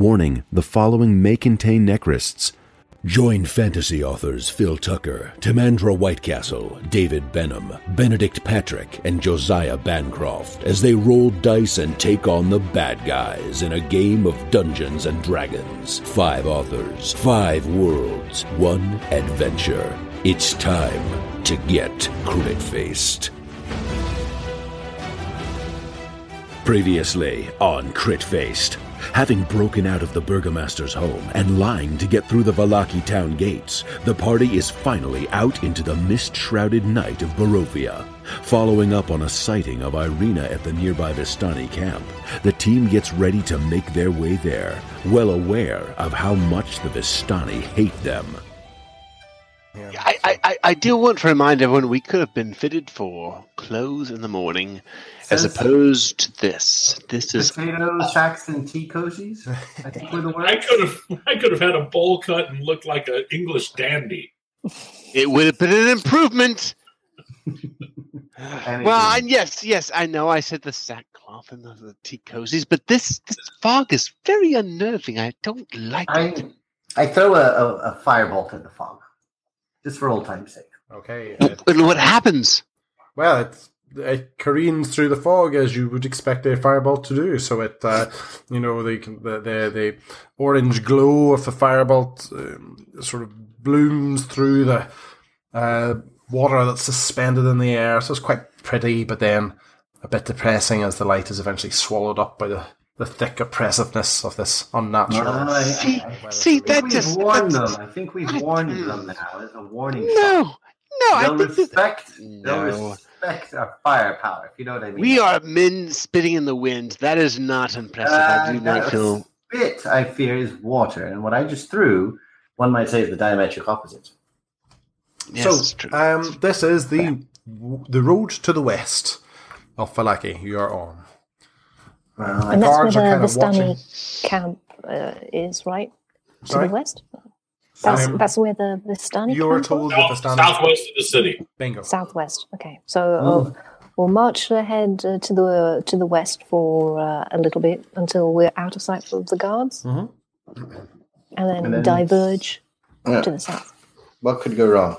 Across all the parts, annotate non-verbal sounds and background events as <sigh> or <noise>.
Warning the following may contain necrosts. Join fantasy authors Phil Tucker, Timandra Whitecastle, David Benem, Benedict Patrick, and Josiah Bancroft as they roll dice and take on the bad guys in a game of Dungeons and Dragons. Five authors, five worlds, one adventure. It's time to get crit faced. Previously on Crit Faced. Having broken out of the Burgomaster's home and lying to get through the Vallaki town gates, the party is finally out into the mist shrouded night of Barovia. Following up on a sighting of Ireena at the nearby Vistani camp, the team gets ready to make their way there, well aware of how much the Vistani hate them. I, I- I do want to remind everyone we could have been fitted for clothes in the morning as opposed to this. This is Potato sacks and tea cozies. I think were the I could have I could have had a bowl cut and looked like an English dandy. it would have been an improvement. <laughs> Well, and yes, yes, I know I said the sackcloth and the, the tea cozies, but this, this fog is very unnerving. I don't like it. I I throw a, a, a firebolt in the fog, just for old time's sake. Okay. But what happens? Well, it, it careens through the fog as you would expect a firebolt to do. So it, uh, you know, the, the the the orange glow of the firebolt um, sort of blooms through the uh, water that's suspended in the air. So it's quite pretty, but then a bit depressing as the light is eventually swallowed up by the, the thick oppressiveness of this unnatural. No, I- See, I- see, that think we've just warned them. I think we've warned them now. It's a warning. No, shot. no, I they'll think this, respect. No. They'll respect our firepower. If you know what I mean. we are men spitting in the wind. That is not impressive. I do Uh, not that feel. Spit, I fear, is water, and what I just threw, one might say, is the diametric opposite. Yes, so, it's true. um, this is the the road to the west of Vallaki you are on. Well, I And that's where kind the of watching. Vistani camp uh, is, right? To the west? That's, Um, that's where the Vistani You were camp told was? that the South, southwest of the city. bingo. Southwest. Okay. So uh, we'll march ahead uh, to the to the west for uh, a little bit until we're out of sight of the guards. Mhm. And then, And then- diverge Yeah. to the south. What could go wrong?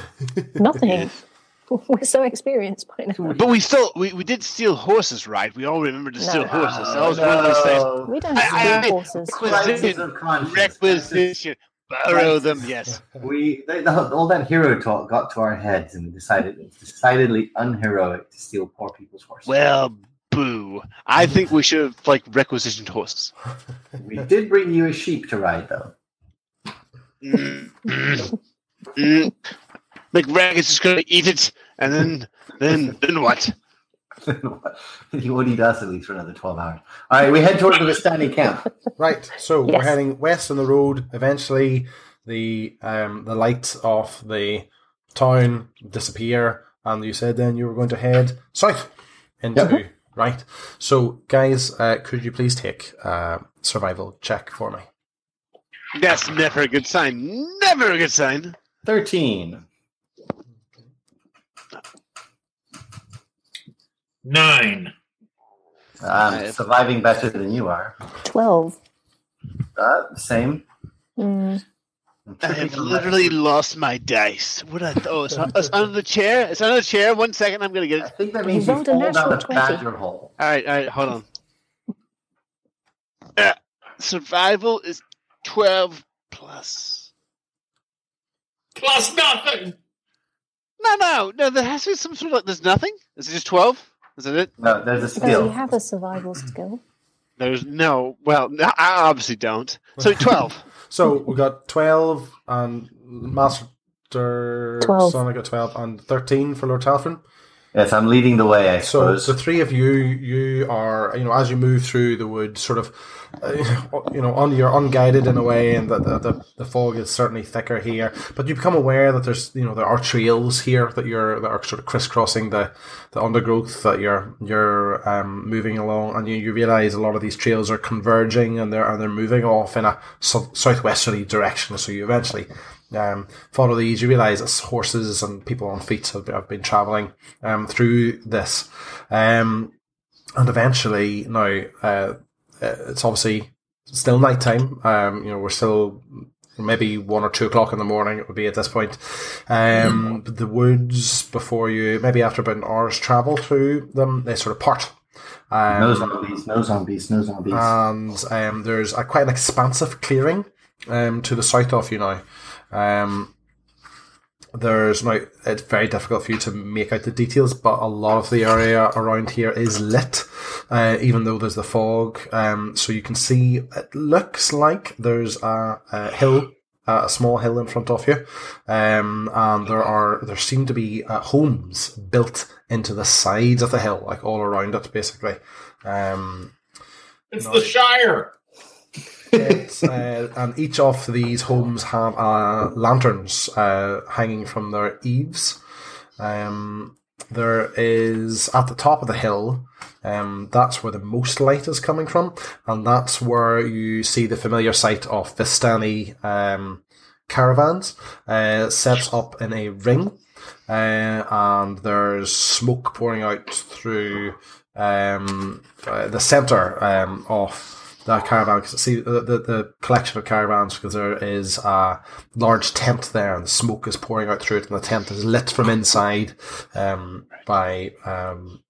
<laughs> Nothing. <laughs> we're so experienced by now. But we still we, we did steal horses, right? We all remember to steal No. horses. That was one of those things. We don't I- I- steal horses. Crisis of conscience. Requisition. Borrow them, <laughs> yes. We they, the, all that hero talk got to our heads, and we decided it's decidedly unheroic to steal poor people's horses. Well, boo. I think we should have like requisitioned horses. we did bring you a sheep to ride, though. Mm, mm, mm. McRag is just gonna eat it, and then then then what? <laughs> he would eat us at least for another twelve hours. All right, we head towards the Vistani camp. <laughs> Right, so we're heading west on the road. Eventually, the um, the lights of the town disappear, and you said then you were going to head south into right. So, guys, uh, could you please take a survival check for me? That's never a good sign. Never a good sign. Thirteen. Nine. I'm surviving better than you are. 12. Uh, same. Mm. I'm I tripping have literally my- lost my dice. What I oh, it's, on- it's under the chair. It's under the chair. One second, I'm gonna get it. I think that means you rolled a fall down natural a 20. badger hole. All right, all right, hold on. Uh, survival is twelve plus. Plus nothing. No, no, no. There has to be some sort of like. There's nothing. Is it just twelve? Is that it? No, there's a skill. No, you skill. have a survival skill. There's no. Well, no, I obviously don't. So <laughs> twelve. So we got twelve and Master 12. Son. I got twelve and thirteen for Lord Talfryn. Yes, I'm leading the way, I So suppose. the three of you, you are, you know, as you move through the wood, sort of, uh, you know, on you're unguided in a way, and the, the the fog is certainly thicker here. But you become aware that there's, you know, there are trails here that you're that are sort of crisscrossing the the undergrowth that you're you're um, moving along, and you, you realize a lot of these trails are converging and they're and they're moving off in a sou- southwesterly direction. So you eventually um, follow these, you realize it's horses and people on feet have, have been traveling um, through this. Um, and eventually, now, uh, it's obviously still nighttime. Um, you know, we're still maybe one or two o'clock in the morning. It would be at this point. Um, but the woods before you, maybe after about an hour's travel through them, they sort of part. Um, No zombies, no zombies, no zombies. and um, there's a quite an expansive clearing um, to the south of you now. Um, there's now it's very difficult for you to make out the details, but a lot of the area around here is lit, uh, even though there's the fog. Um, so you can see it looks like there's a, a hill. uh, A small hill in front of you, um, and there are there seem to be uh, homes built into the sides of the hill, like all around it, basically. Um, It's the Shire. Uh, and each of these homes have uh, lanterns uh, hanging from their eaves. Um, there is at the top of the hill. Um, that's where the most light is coming from, and that's where you see the familiar sight of Vistani um, caravans uh, set up in a ring, uh, and there's smoke pouring out through um, uh, the center um, of that caravan. Cause see the, the, the collection of caravans because there is a large tent there, and the smoke is pouring out through it, and the tent is lit from inside um, by um,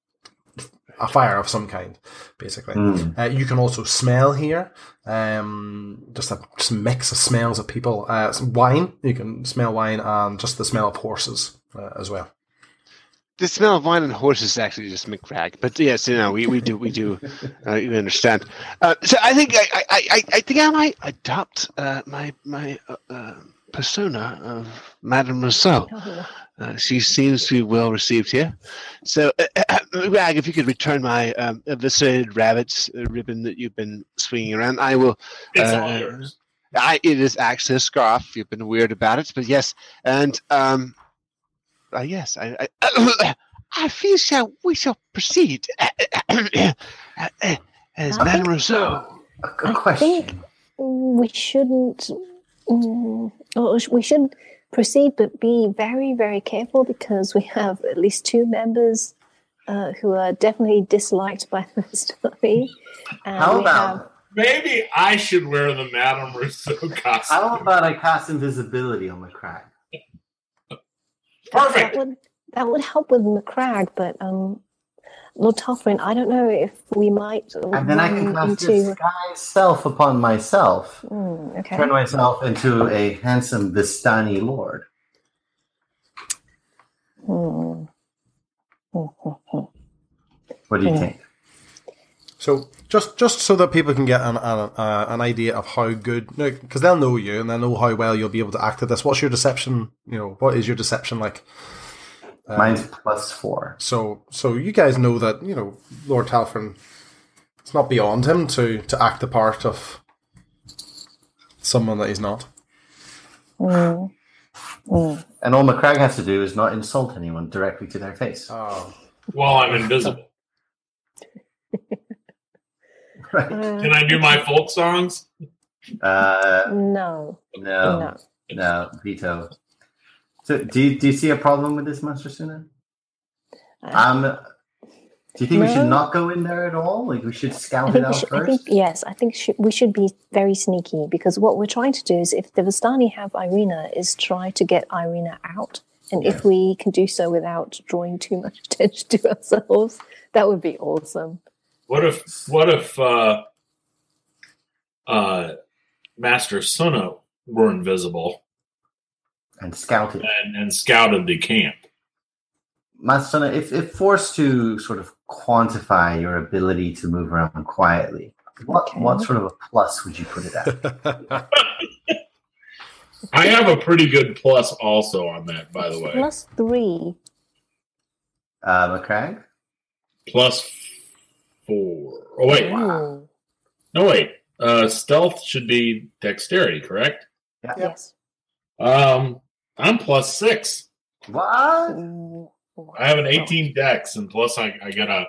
a fire of some kind, basically. Mm. Uh, you can also smell here, um, just a just mix of smells of people. Uh, some wine, you can smell wine, and just the smell of horses uh, as well. The smell of wine and horses is actually just McCrag, but yes, you know we, we do we do <laughs> uh, you understand. Uh, so I think I, I, I, I think I might adopt uh, my my uh, uh, persona of Madame Rousseau. Oh, Uh, she seems to be well received here. So, uh, uh, McGrag, if you could return my um, eviscerated rabbits uh, ribbon that you've been swinging around, I will. It's uh, all yours. I, it is actually a scarf. You've been weird about it, but yes, and um, uh, yes, I, I, <coughs> I feel shall we shall proceed <coughs> as Madame Rousseau. A good I question. think we shouldn't. Mm, or we should proceed, but be very, very careful because we have at least two members uh, who are definitely disliked by <laughs> the story. And How about have- Maybe I should wear the Madame Rousseau costume. how about I cast invisibility on the crack? That, Perfect. that would that would help with McCrag, but um, Lord Talfryn, I don't know if we might And then I can cast into. disguise self upon myself. Hmm, okay. Turn myself into a handsome Vistani lord. Hmm. Hmm, hmm, hmm. What do you Yeah. think? So just just so that people can get an an, uh, an idea of how good, because they'll know you and they'll know how well you'll be able to act at this. What's your deception? You know, what is your deception like? Um, Mine's plus four. So so you guys know that you know Lord Talfryn. It's not beyond him to to act the part of someone that he's not. Hmm. Hmm. And all McCrag has to do is not insult anyone directly to their face. Oh, Well, I'm invisible. <laughs> Right? Can I do my folk songs? Uh, no, no, no. no, veto. So, do you, do you see a problem with this, Master Suna? Uh, Um, do you think we should not go in there at all? Like we should scout it think, we out should, I first. think yes, I think sh- we should be very sneaky because what we're trying to do is, if the Vistani have Ireena, is try to get Ireena out, and if we can do so without drawing too much <laughs> attention to ourselves, that would be awesome. What if what if uh uh Master Suno were invisible and scout it. and, and scouted the camp? Master Suna, if, if forced to sort of quantify your ability to move around quietly, what Okay. what sort of a plus would you put it at? <laughs> I have a pretty good plus also on that, by the way. Plus three. Uh, McCrag? Plus four. Oh wait, Ooh, no wait. Uh, stealth should be dexterity, correct? Yes. Um, I'm plus six. What? I have an 18 dex, and plus I, I get a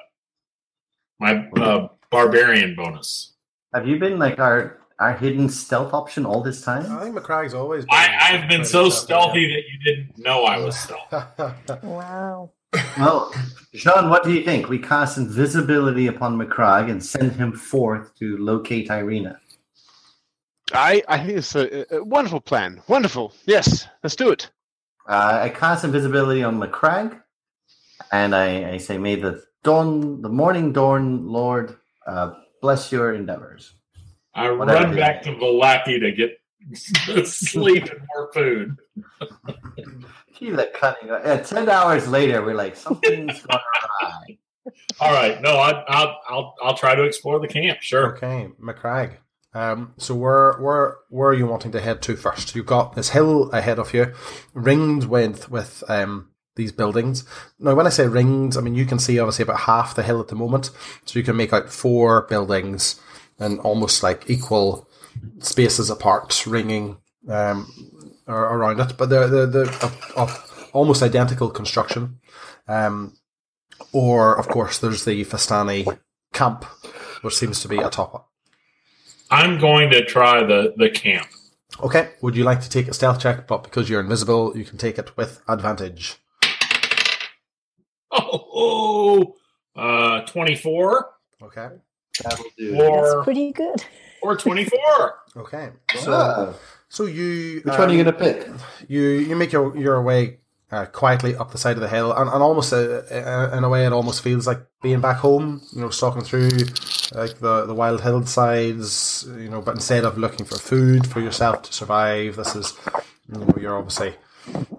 my uh, barbarian bonus. Have you been like our our hidden stealth option all this time? I think McCragg's always. Been I, I've been so stealthy. stealthy that you didn't know I was <laughs> stealth. <laughs> Wow. Well, Jean, what do you think? We cast invisibility upon McCrag and send him forth to locate Ireena. I I think it's a, a wonderful plan. Wonderful. Yes, let's do it. Uh, I cast invisibility on McCrag, and I, I say, "May the dawn, the morning dawn, Lord, uh, bless your endeavors." I Whatever run back is. to Vallaki to get <laughs> sleep and more food. <laughs> Gee, that cunning. Yeah, ten hours later, we're like, something's going gone awry. All right, no, I, I'll I'll I'll try to explore the camp. Sure. Okay, McCrag. Um, so where where where are you wanting to head to first? You've got this hill ahead of you, ringed with with um these buildings. Now, when I say ringed, I mean you can see obviously about half the hill at the moment, so you can make out four buildings and almost like equal spaces apart, ringing um ar- around it. But they're they're, they're of, of almost identical construction. Um, or of course there's the Vistani camp, which seems to be atop I'm going to try the the camp. Okay. Would you like to take a stealth check? But because you're invisible, you can take it with advantage. <laughs> Oh, uh, 24 Okay. That'll do. That's pretty good. Or 24. <laughs> Okay. So, so you which one are you um, gonna pick? you you make your your way uh, quietly up the side of the hill, and, and almost uh, uh, in a way, it almost feels like being back home. You know, stalking through like the the wild hillsides. You know, but instead of looking for food for yourself to survive, this is you know you're obviously.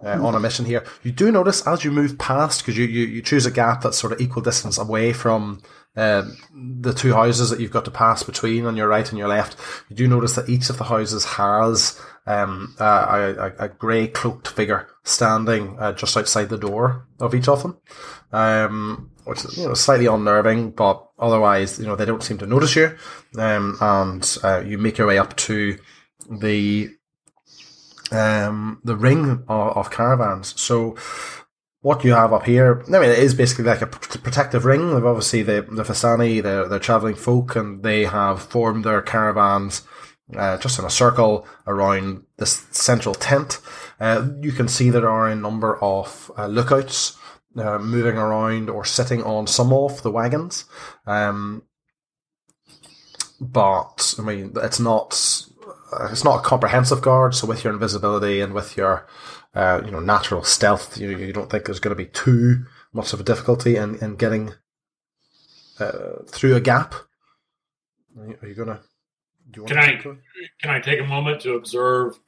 Uh, on a mission here, you do notice as you move past because you, you you choose a gap that's sort of equal distance away from um, the two houses that you've got to pass between on your right and your left, you do notice that each of the houses has um, a, a, a grey cloaked figure standing uh, just outside the door of each of them, um, which is you know slightly unnerving, but otherwise you know they don't seem to notice you, um, and uh, you make your way up to the um, the ring of, of caravans. So what you have up here, I mean, it is basically like a protective ring. They've obviously the the Vistani, they're traveling folk, and they have formed their caravans uh, just in a circle around this central tent. Uh, you can see there are a number of uh, lookouts uh, moving around or sitting on some of the wagons. Um, but I mean, it's not it's not a comprehensive guard. So with your invisibility and with your uh, you know natural stealth, you you don't think there's going to be too much of a difficulty in in getting uh, through a gap. Are you, gonna? Do you Can I-? Can I take a moment to observe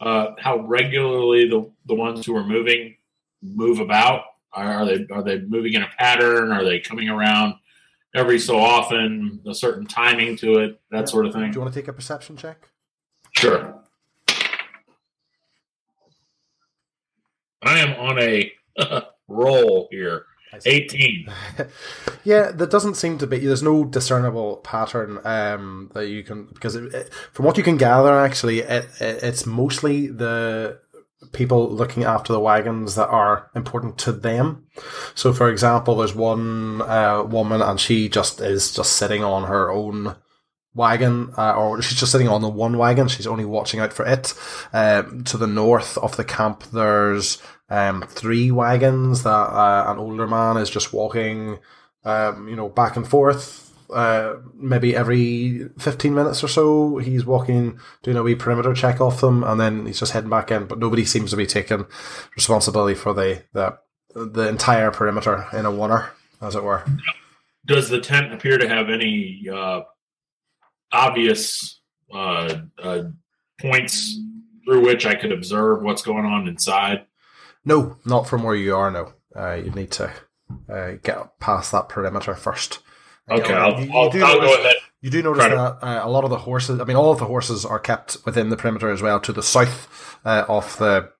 uh, how regularly the the ones who are moving move about? Are, are they are they moving in a pattern? Are they coming around every so often? A certain timing to it, that sort of thing. Do you want to take a perception check? Sure. I am on a <laughs> roll here. 18. <laughs> yeah, there doesn't seem to be. There's no discernible pattern um, that you can because it, it, from what you can gather, actually, it, it, it's mostly the people looking after the wagons that are important to them. So, for example, there's one uh, woman, and she just is just sitting on her own wagon, uh, or she's just sitting on the one wagon. She's only watching out for it. Um, to the north of the camp, there's um, three wagons that uh, an older man is just walking, um, you know, back and forth. Uh, maybe every 15 minutes or so, he's walking, doing a wee perimeter check off them, and then he's just heading back in. But nobody seems to be taking responsibility for the the, the entire perimeter in a oneer, as it were. Does the tent appear to have any uh, obvious uh, uh, points through which I could observe what's going on inside? No, not from where you are. No, uh, you need to uh, get past that perimeter first. Okay, Uh, I'll, you- you I'll, do I'll notice- go ahead. You do notice to- that uh, a lot of the horses, I mean, all of the horses are kept within the perimeter as well, to the south uh, of the,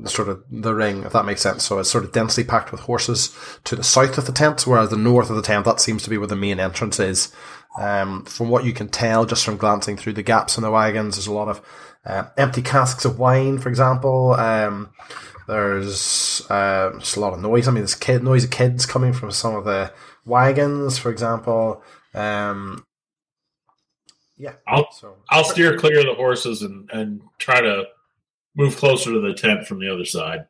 the sort of the ring, if that makes sense. So it's sort of densely packed with horses to the south of the tent, whereas the north of the tent, that seems to be where the main entrance is. Um, from what you can tell, just from glancing through the gaps in the wagons, there's a lot of uh, empty casks of wine, for example. Um, there's uh, just a lot of noise. I mean, there's kid of kids coming from some of the wagons, for example. Um, yeah. I'll- so I'll steer clear of the horses and, and try to move closer to the tent from the other side.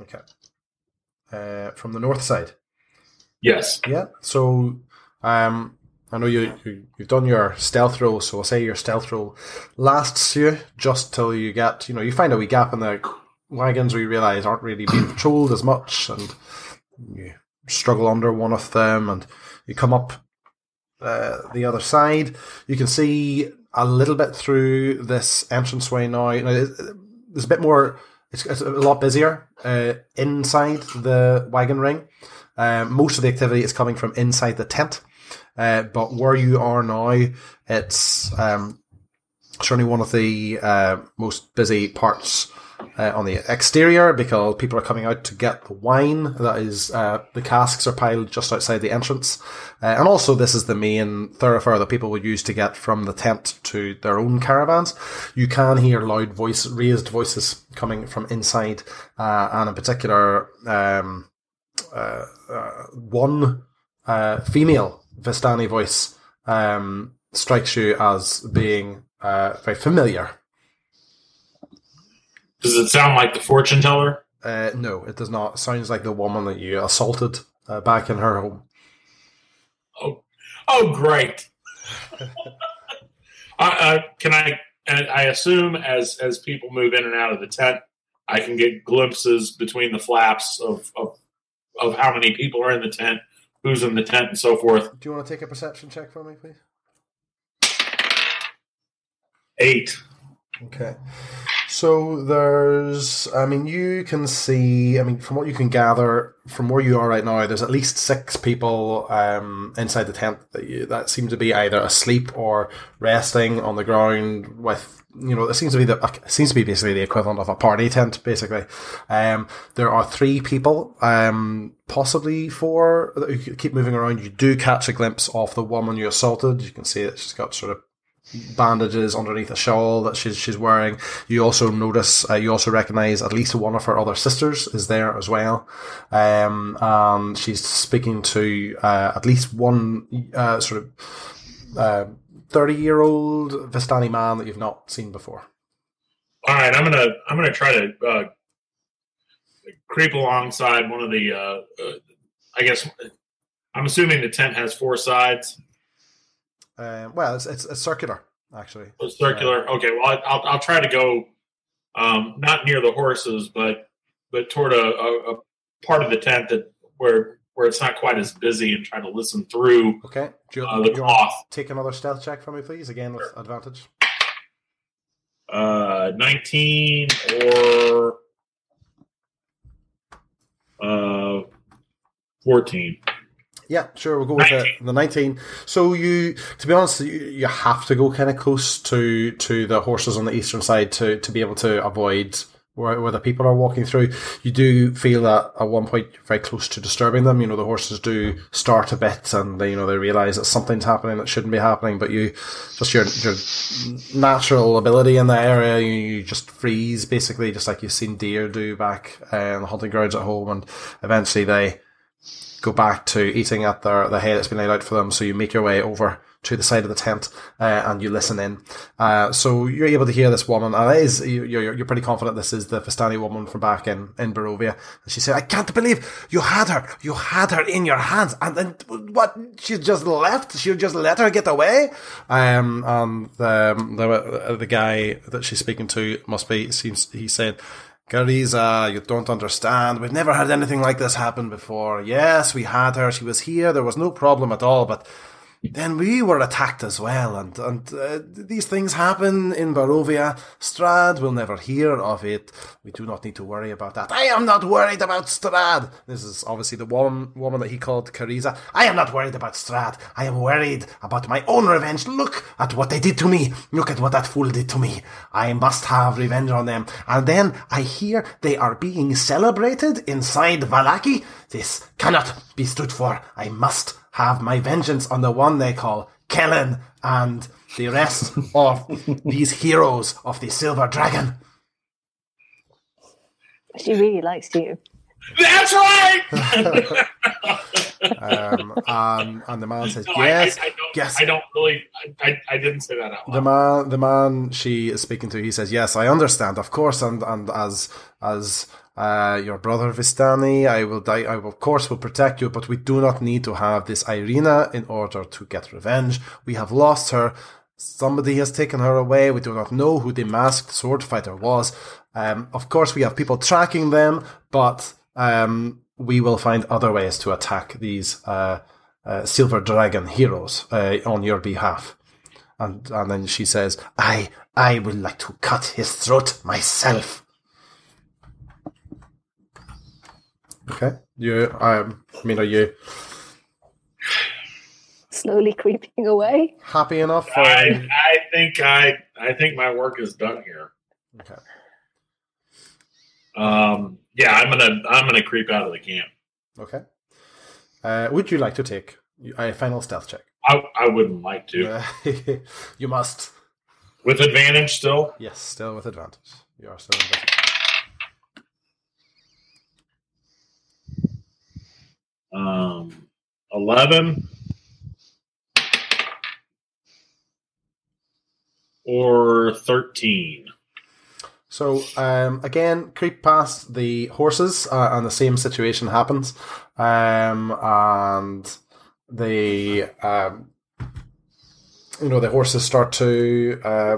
okay. Uh, from the north side. Yes. Yeah. So, um, I know you, you you've done your stealth roll, so I'll say your stealth roll lasts you just till you get you know you find a wee gap in the wagons you realise aren't really being <clears throat> patrolled as much, and you struggle under one of them, and you come up uh, the other side. You can see a little bit through this entranceway now. now there's a bit more. It's, it's a lot busier uh, inside the wagon ring. Um, most of the activity is coming from inside the tent. Uh, but where you are now, it's um, certainly one of the uh, most busy parts uh, on the exterior because people are coming out to get the wine. That is, uh, the casks are piled just outside the entrance. Uh, and also, this is the main thoroughfare that people would use to get from the tent to their own caravans. You can hear loud voice, raised voices coming from inside, uh, and in particular, um, uh, one female Vistani voice um, strikes you as being very familiar. Does it sound like the fortune teller? Uh, no, it does not. It sounds like the woman that you assaulted uh, back in her home. Oh, oh, great! <laughs> uh, can I? I assume as as people move in and out of the tent, I can get glimpses between the flaps of of, of how many people are in the tent, who's in the tent, and so forth. Do you want to take a perception check for me, please? Eight. Okay. So there's, I mean, you can see, I mean, from what you can gather from where you are right now, there's at least six people um, inside the tent that, you, that seem to be either asleep or resting on the ground with, you know, it seems to be the, it seems to be basically the equivalent of a party tent, basically. Um, there are three people, um, possibly four that keep moving around. You do catch a glimpse of the woman you assaulted. You can see that she's got sort of bandages underneath a shawl that she's she's wearing. You also notice, uh, you also recognize at least one of her other sisters is there as well. Um, and she's speaking to uh, at least one uh, sort of uh, year old Vistani man that you've not seen before. All right, I'm gonna I'm gonna try to uh, creep alongside one of the. Uh, I guess I'm assuming the tent has four sides. Um, well, it's, it's, it's circular actually. It's circular. Uh, okay. Well, I'll I'll try to go um, not near the horses, but but toward a, a, a, part of the tent that where where it's not quite as busy, and try to listen through. Okay. Do you, uh, the cloth. Take another stealth check for me, please. Again with sure. advantage. Uh, nineteen or uh, fourteen. Yeah, sure. We'll go with the, the, nineteen. So you, to be honest, you, you have to go kind of close to to the horses on the eastern side to to be able to avoid where, where the people are walking through. You do feel that at one point you're very close to disturbing them. You know, the horses do start a bit, and they, you know they realize that something's happening that shouldn't be happening. But you, just your your natural ability in that area, you, you just freeze basically, just like you've seen deer do back uh, in the hunting grounds at home, and eventually they go back to eating at their the hay that's been laid out for them. So you make your way over to the side of the tent uh, and you listen in. Uh, so you're able to hear this woman, and it is you're, you're pretty confident this is the Vistani woman from back in in Barovia. And she said, "I can't believe you had her. You had her in your hands, and then what? She just left. She just let her get away." Um, and the the, the guy that she's speaking to must be seems he said Gariza, you don't understand. We've never had anything like this happen before. Yes, we had her. She was here. There was no problem at all. But then we were attacked as well, and and uh, these things happen in Barovia. Strahd will never hear of it. We do not need to worry about that. I am not worried about Strahd. This is obviously the woman woman that he called Cariza. I am not worried about Strahd. I am worried about my own revenge. Look at what they did to me. Look at what that fool did to me. I must have revenge on them. And then I hear they are being celebrated inside Vallaki. This cannot be stood for. I must have my vengeance on the one they call Kellin and the rest <laughs> of these heroes of the Silver Dragon. She really likes you. That's right. <laughs> <laughs> um, and, and the man says, No, "Yes, I, I, don't, yes." I don't really. I, I, I didn't say that out The man, the man she is speaking to, he says, "Yes, I understand, of course, and and as as uh, your brother Vistani, I will die. I will, of course will protect you, but we do not need to have this Ireena in order to get revenge. We have lost her. Somebody has taken her away. We do not know who the masked sword fighter was. Um, of course, we have people tracking them, but um, we will find other ways to attack these uh, uh, Silver Dragon heroes uh, on your behalf." And and then she says, "I I would like to cut his throat myself." Okay, you. Um, I mean, are you Slowly creeping away. happy enough? For, I, I think I I think my work is done here. okay. Um, yeah, I'm gonna I'm gonna creep out of the camp. Okay. Uh, would you like to take a final stealth check? I, I wouldn't like to. Uh, <laughs> you must. With advantage still. Yes, still with advantage. You are still. With Um, eleven or thirteen. So um, again, creep past the horses, uh, and the same situation happens. Um, and the um, you know the horses start to uh,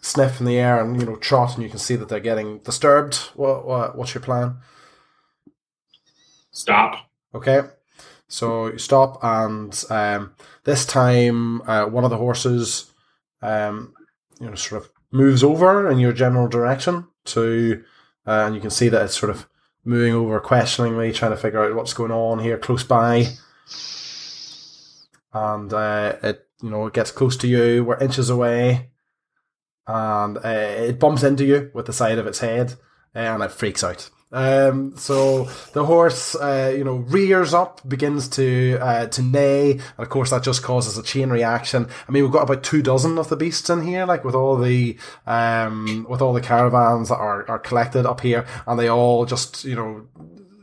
sniff in the air and you know trot, and you can see that they're getting disturbed. What, what what's your plan? Stop. Okay. So you stop, and um, this time uh, one of the horses, um, you know, sort of moves over in your general direction to, uh, and you can see that it's sort of moving over questioningly, trying to figure out what's going on here close by. And uh, it, you know, it gets close to you. We're inches away, and uh, it bumps into you with the side of its head, and it freaks out. Um, so the horse, uh, you know, rears up, begins to uh, to neigh, and of course that just causes a chain reaction. I mean, we've got about two dozen of the beasts in here, like with all the um, with all the caravans that are are collected up here, and they all just you know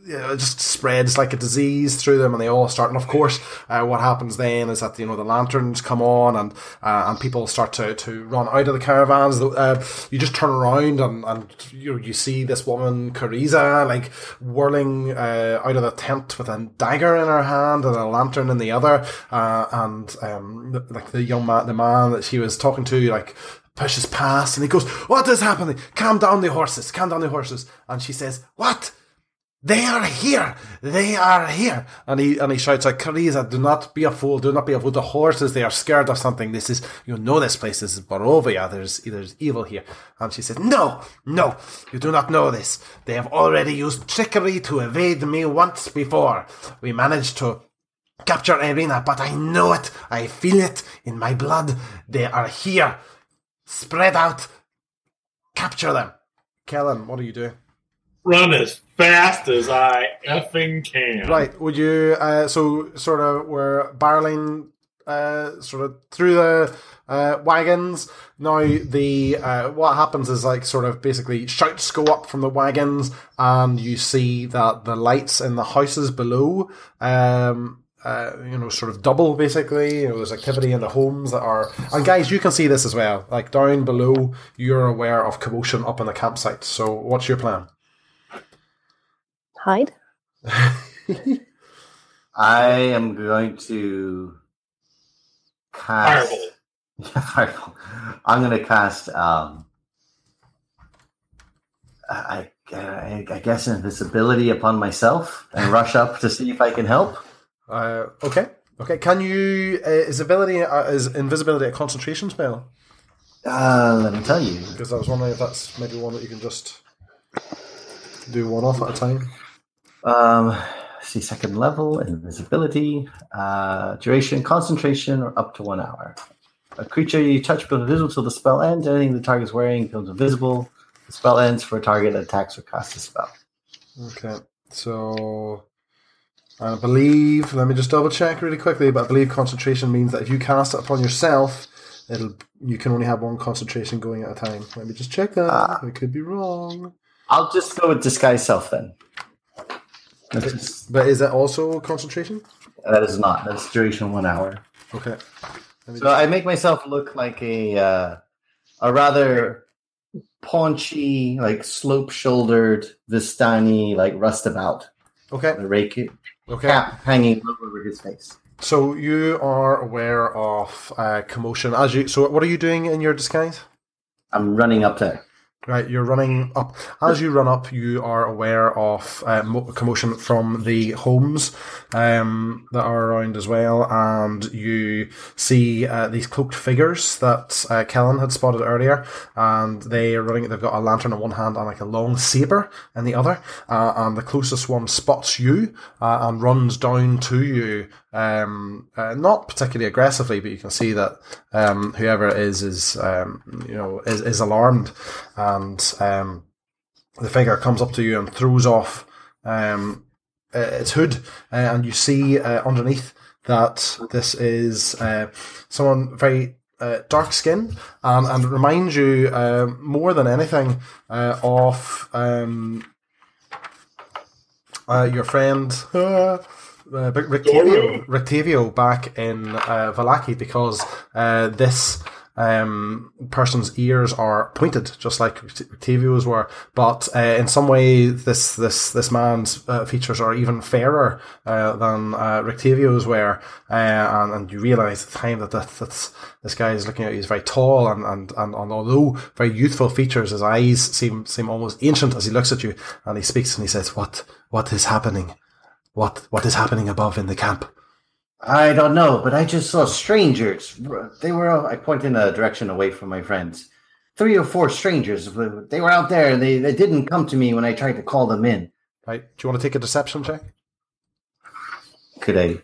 yeah, it just spreads like a disease through them, and they all start. And of course, uh, what happens then is that you know the lanterns come on, and uh, and people start to, to run out of the caravans. Uh, you just turn around, and, and you know, you see this woman Cariza like whirling uh, out of the tent with a dagger in her hand and a lantern in the other, uh, and um, the- like the young man, the man that she was talking to, like pushes past, and he goes, "What is happening? Calm down, the horses. Calm down, the horses." And she says, "What?" They are here. They are here. And he and he shouts out, Cariza, do not be a fool. Do not be a fool. The horses, they are scared of something. This is, you know this place. This is Barovia. There's, there's evil here. And she says, no, no, you do not know this. They have already used trickery to evade me once before. We managed to capture Ireena, but I know it. I feel it in my blood. They are here. Spread out. Capture them. Kellin, what are you doing? Run as fast as I effing can. Right. Would you? Uh, so sort of we're barreling uh, sort of through the uh, wagons. Now the uh, what happens is like sort of basically shouts go up from the wagons, and you see that the lights in the houses below. Um, uh, you know, sort of double basically. You know, there's activity in the homes that are, and guys, you can see this as well. Like down below, you're aware of commotion up in the campsite. So, what's your plan? Hide. <laughs> I am going to cast. Fireball. <laughs> I'm going to cast. Um, I, I, I guess invisibility upon myself and rush up to see if I can help. Uh, okay. Okay. Can you uh, is ability uh, is invisibility a concentration spell? Uh, let me tell you. Because I was wondering if that's maybe one that you can just do one off at a time. Um, see, second level, invisibility, uh, duration, concentration, or up to one hour. A creature you touch becomes invisible till the spell ends. Anything the target is wearing becomes invisible. The spell ends for a target that attacks or casts a spell. Okay. So I believe. Let me just double check really quickly. But I believe concentration means that if you cast it upon yourself, it'll you can only have one concentration going at a time. Let me just check that. Ah. I could be wrong. I'll just go with disguise self then. That's just, But is that also concentration? that is not. That's duration one hour. Okay. So I make myself look like a uh, a rather paunchy, like slope-shouldered Vistani, like rustabout, okay. a rake Okay. cap hanging low over his face. So you are aware of uh, commotion as you. So what are you doing in your disguise? I'm running up there. Right, you're running up. As you run up, you are aware of uh, commotion from the homes um, that are around as well, and you see uh, these cloaked figures that uh, Kellin had spotted earlier, and they are running. They've got a lantern in one hand and like a long saber in the other, uh, and the closest one spots you uh, and runs down to you. Um, uh, not particularly aggressively, but you can see that um, whoever it is is um, you know is, is alarmed, and um, the figure comes up to you and throws off um, its hood, uh, and you see uh, underneath that this is uh, someone very uh, dark um, and it reminds you uh, more than anything of um, your friend <laughs> uh, Rictavio, Rictavio back in uh, Vallaki because uh, this um, person's ears are pointed, just like Rictavio's were. But uh, in some way, this this this man's uh, features are even fairer uh, than uh, Rictavio's were, uh, and, and you realise at the time that that that's, this guy is looking at you. He's very tall, and, and, and, and although very youthful features, his eyes seem seem almost ancient as he looks at you, and he speaks and he says, "What what is happening? What what is happening above in the camp?" I don't know, but I just saw strangers. They were. I point in a direction away from my friends. Three or four strangers. They were out there. They they didn't come to me when I tried to call them in. Right? Do you want to take a deception check? Could I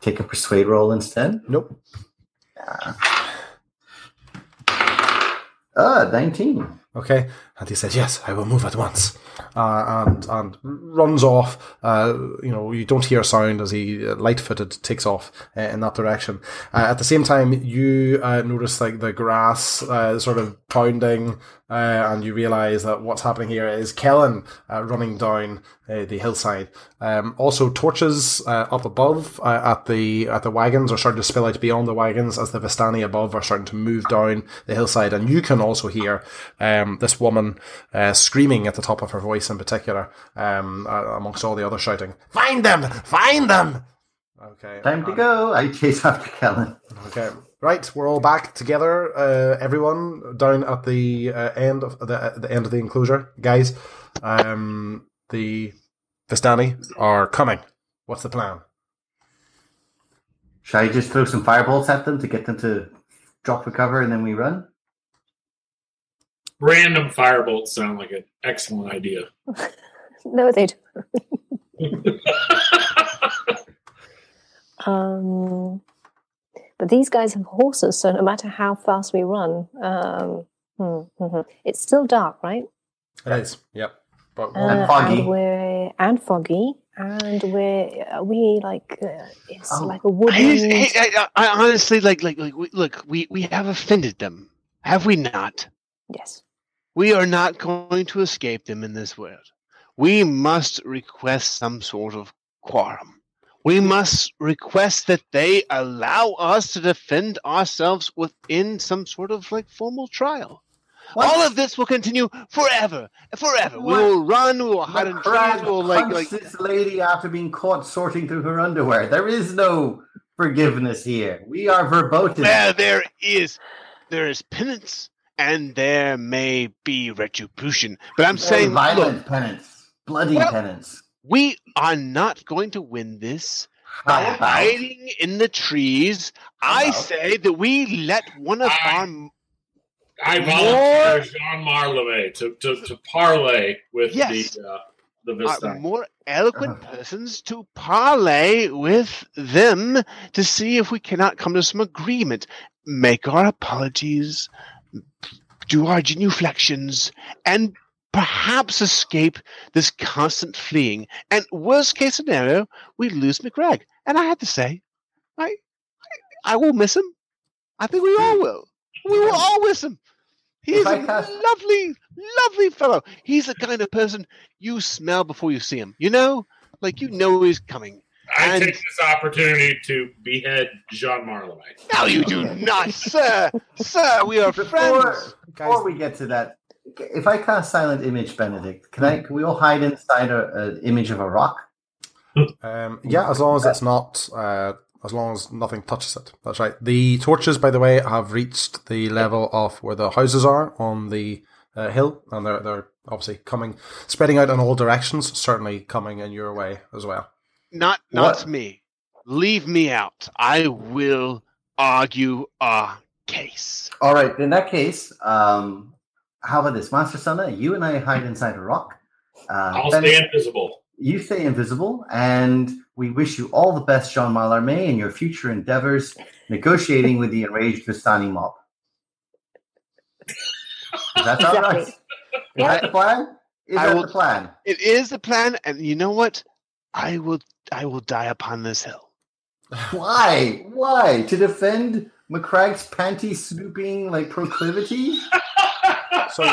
take a persuade roll instead? Nope. Ah, nineteen. Okay, and he says, "Yes, I will move at once," uh, and and runs off. Uh, you know, you don't hear a sound as he uh, light-footed takes off uh, in that direction. Uh, at the same time, you uh, notice like the grass sort of pounding, and you realize that what's happening here is Kellin running down the hillside. Um, also, torches up above at the at the wagons are starting to spill out beyond the wagons as the Vistani above are starting to move down the hillside, and you can also hear. Um, this woman uh, screaming at the top of her voice in particular, um, uh, amongst all the other shouting, "Find them! Find them!" Okay, Time to go. I chase after Kellin. Okay, right, we're all back together. Uh, everyone down at the uh, end of the uh, the end of the enclosure, guys. Um, the Vistani are coming. What's the plan? Should I just throw some fireballs at them to get them to drop the cover and then we run? Random firebolts sound like an excellent idea. <laughs> No, they don't. <laughs> Um, but these guys have horses, so no matter how fast we run, um, hmm, hmm, hmm. it's still dark, right? It is. Yep. But Uh, foggy. and we're and foggy, and we're are we like uh, it's Oh. like a I, woodland. I, I, I honestly like like like we, look. We we have offended them, have we not? yes, We are not going to escape them in this world. We must request some sort of quorum. We must request that they allow us to defend ourselves within some sort of like formal trial. All of this will continue forever, forever. We will run. We will hide in trees. We will like like. this lady after being caught sorting through her underwear. There is no forgiveness here. We are verboten. Well, there is, there is penance, and there may be retribution. But I'm Very saying, violent look, penance, bloody Well- penance. we are not going to win this by hiding in the trees. I say that we let one of I- our I More- volunteer Jean Marlevet to, to, to parlay with Yes. the uh, the our more eloquent Uh-huh. persons to parlay with them to see if we cannot come to some agreement, make our apologies, do our genuflections, and perhaps escape this constant fleeing. And worst case scenario, we lose McGregor. And I have to say, I, I, I will miss him. I think we all will. We will all miss him. He is a lovely, lovely fellow. He's the kind of person you smell before you see him. You know, like you know he's coming. I And- take this opportunity to behead Jean Marlemagne. No, you do <laughs> not, sir. Sir, we are Before, friends. before we get to that, if I cast silent image, Benedict, can I? Can we all hide inside an image of a rock? <laughs> Um, yeah, as long as it's not, uh, as long as nothing touches it. That's right. The torches, by the way, have reached the level of where the houses are on the uh, hill, and they're they're obviously coming, spreading out in all directions. Certainly coming in your way as well. Not, not What? me. Leave me out. I will argue our case. All right. In that case, um, how about this, Master Sana? You and I hide inside a rock. Uh, I'll Ben- stay invisible. you stay invisible, and we wish you all the best, Jean Mallarmé, in your future endeavors negotiating with the enraged Vistani mob. That's that all right? Is that the plan? Is I that will- the plan? It is the plan, and you know what? I will, I will die upon this hill. Why? Why? To defend McCragg's panty snooping like proclivity? So,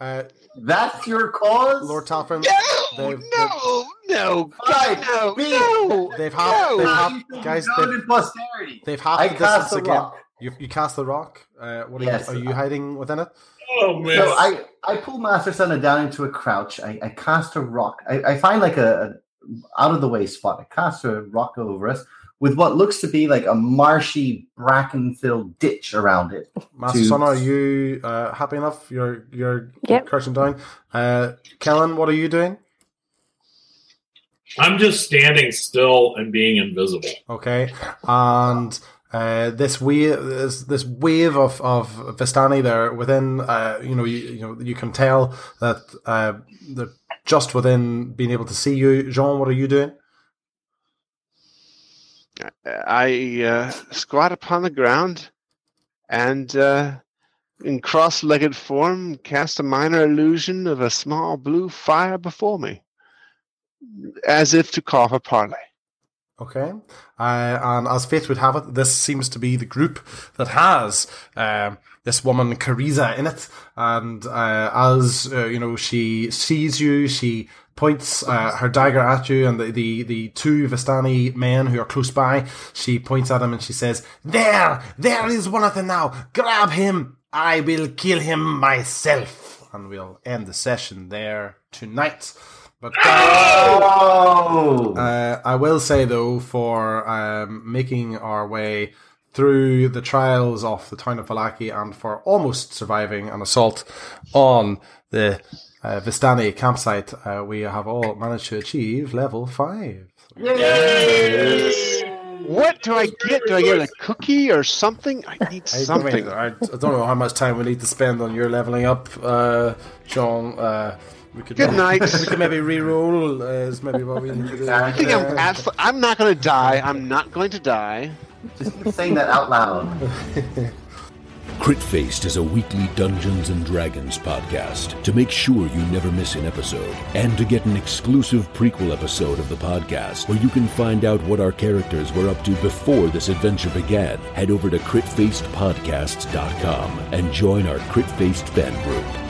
uh, That's your cause? Lord Talfryn, No, they've, no, no, Fine, God, no, me. no. they've half, No. they've half, guys, they've, to posterity. they've half I the cast distance a again. rock. You, you cast the rock. Uh, what are, Yes. you, are you hiding within it? Oh man! So I, I pull Master Sana down into a crouch. I, I cast a rock. I, I find like a, a out of the way spot. I cast a rock over us with what looks to be like a marshy, bracken filled ditch around it. Master to- Son, are you uh, happy enough? You're you're Yep. crouching down. Uh, Kellin, what are you doing? I'm just standing still and being invisible. Okay, and uh, this wave, this, this wave of of Vistani there within, uh, you know, you, you know, you can tell that uh, they're just within being able to see you. Jean, what are you doing? I uh, squat upon the ground and, uh, in cross legged form, cast a minor illusion of a small blue fire before me, as if to call for parley. Okay, uh, and as fate would have it, this seems to be the group that has um, this woman Cariza in it, and uh, as uh, you know, she sees you, she points uh, her dagger at you, and the, the the two Vistani men who are close by, she points at him and she says, "There, there is one of them now. Grab him. I will kill him myself." And we'll end the session there tonight. But Oh! uh, I will say though, for um, making our way through the trials of the town of Vallaki and for almost surviving an assault on the uh, Vistani campsite, uh, we have all managed to achieve level five. Yes! What do I get? Do I get a cookie or something? I need I, I, something. mean, I, I don't know how much time we need to spend on your leveling up, uh, Sean. Uh, we could Good night. We could maybe re-roll. Uh, is maybe what we need to do. I think I'm, Uh, abso- I'm not going to die. I'm not going to die. Just keep saying that out loud. <laughs> Crit Faced is a weekly Dungeons and Dragons podcast. To make sure you never miss an episode, and to get an exclusive prequel episode of the podcast where you can find out what our characters were up to before this adventure began, head over to critfacedpodcasts.com and join our Crit Faced fan group.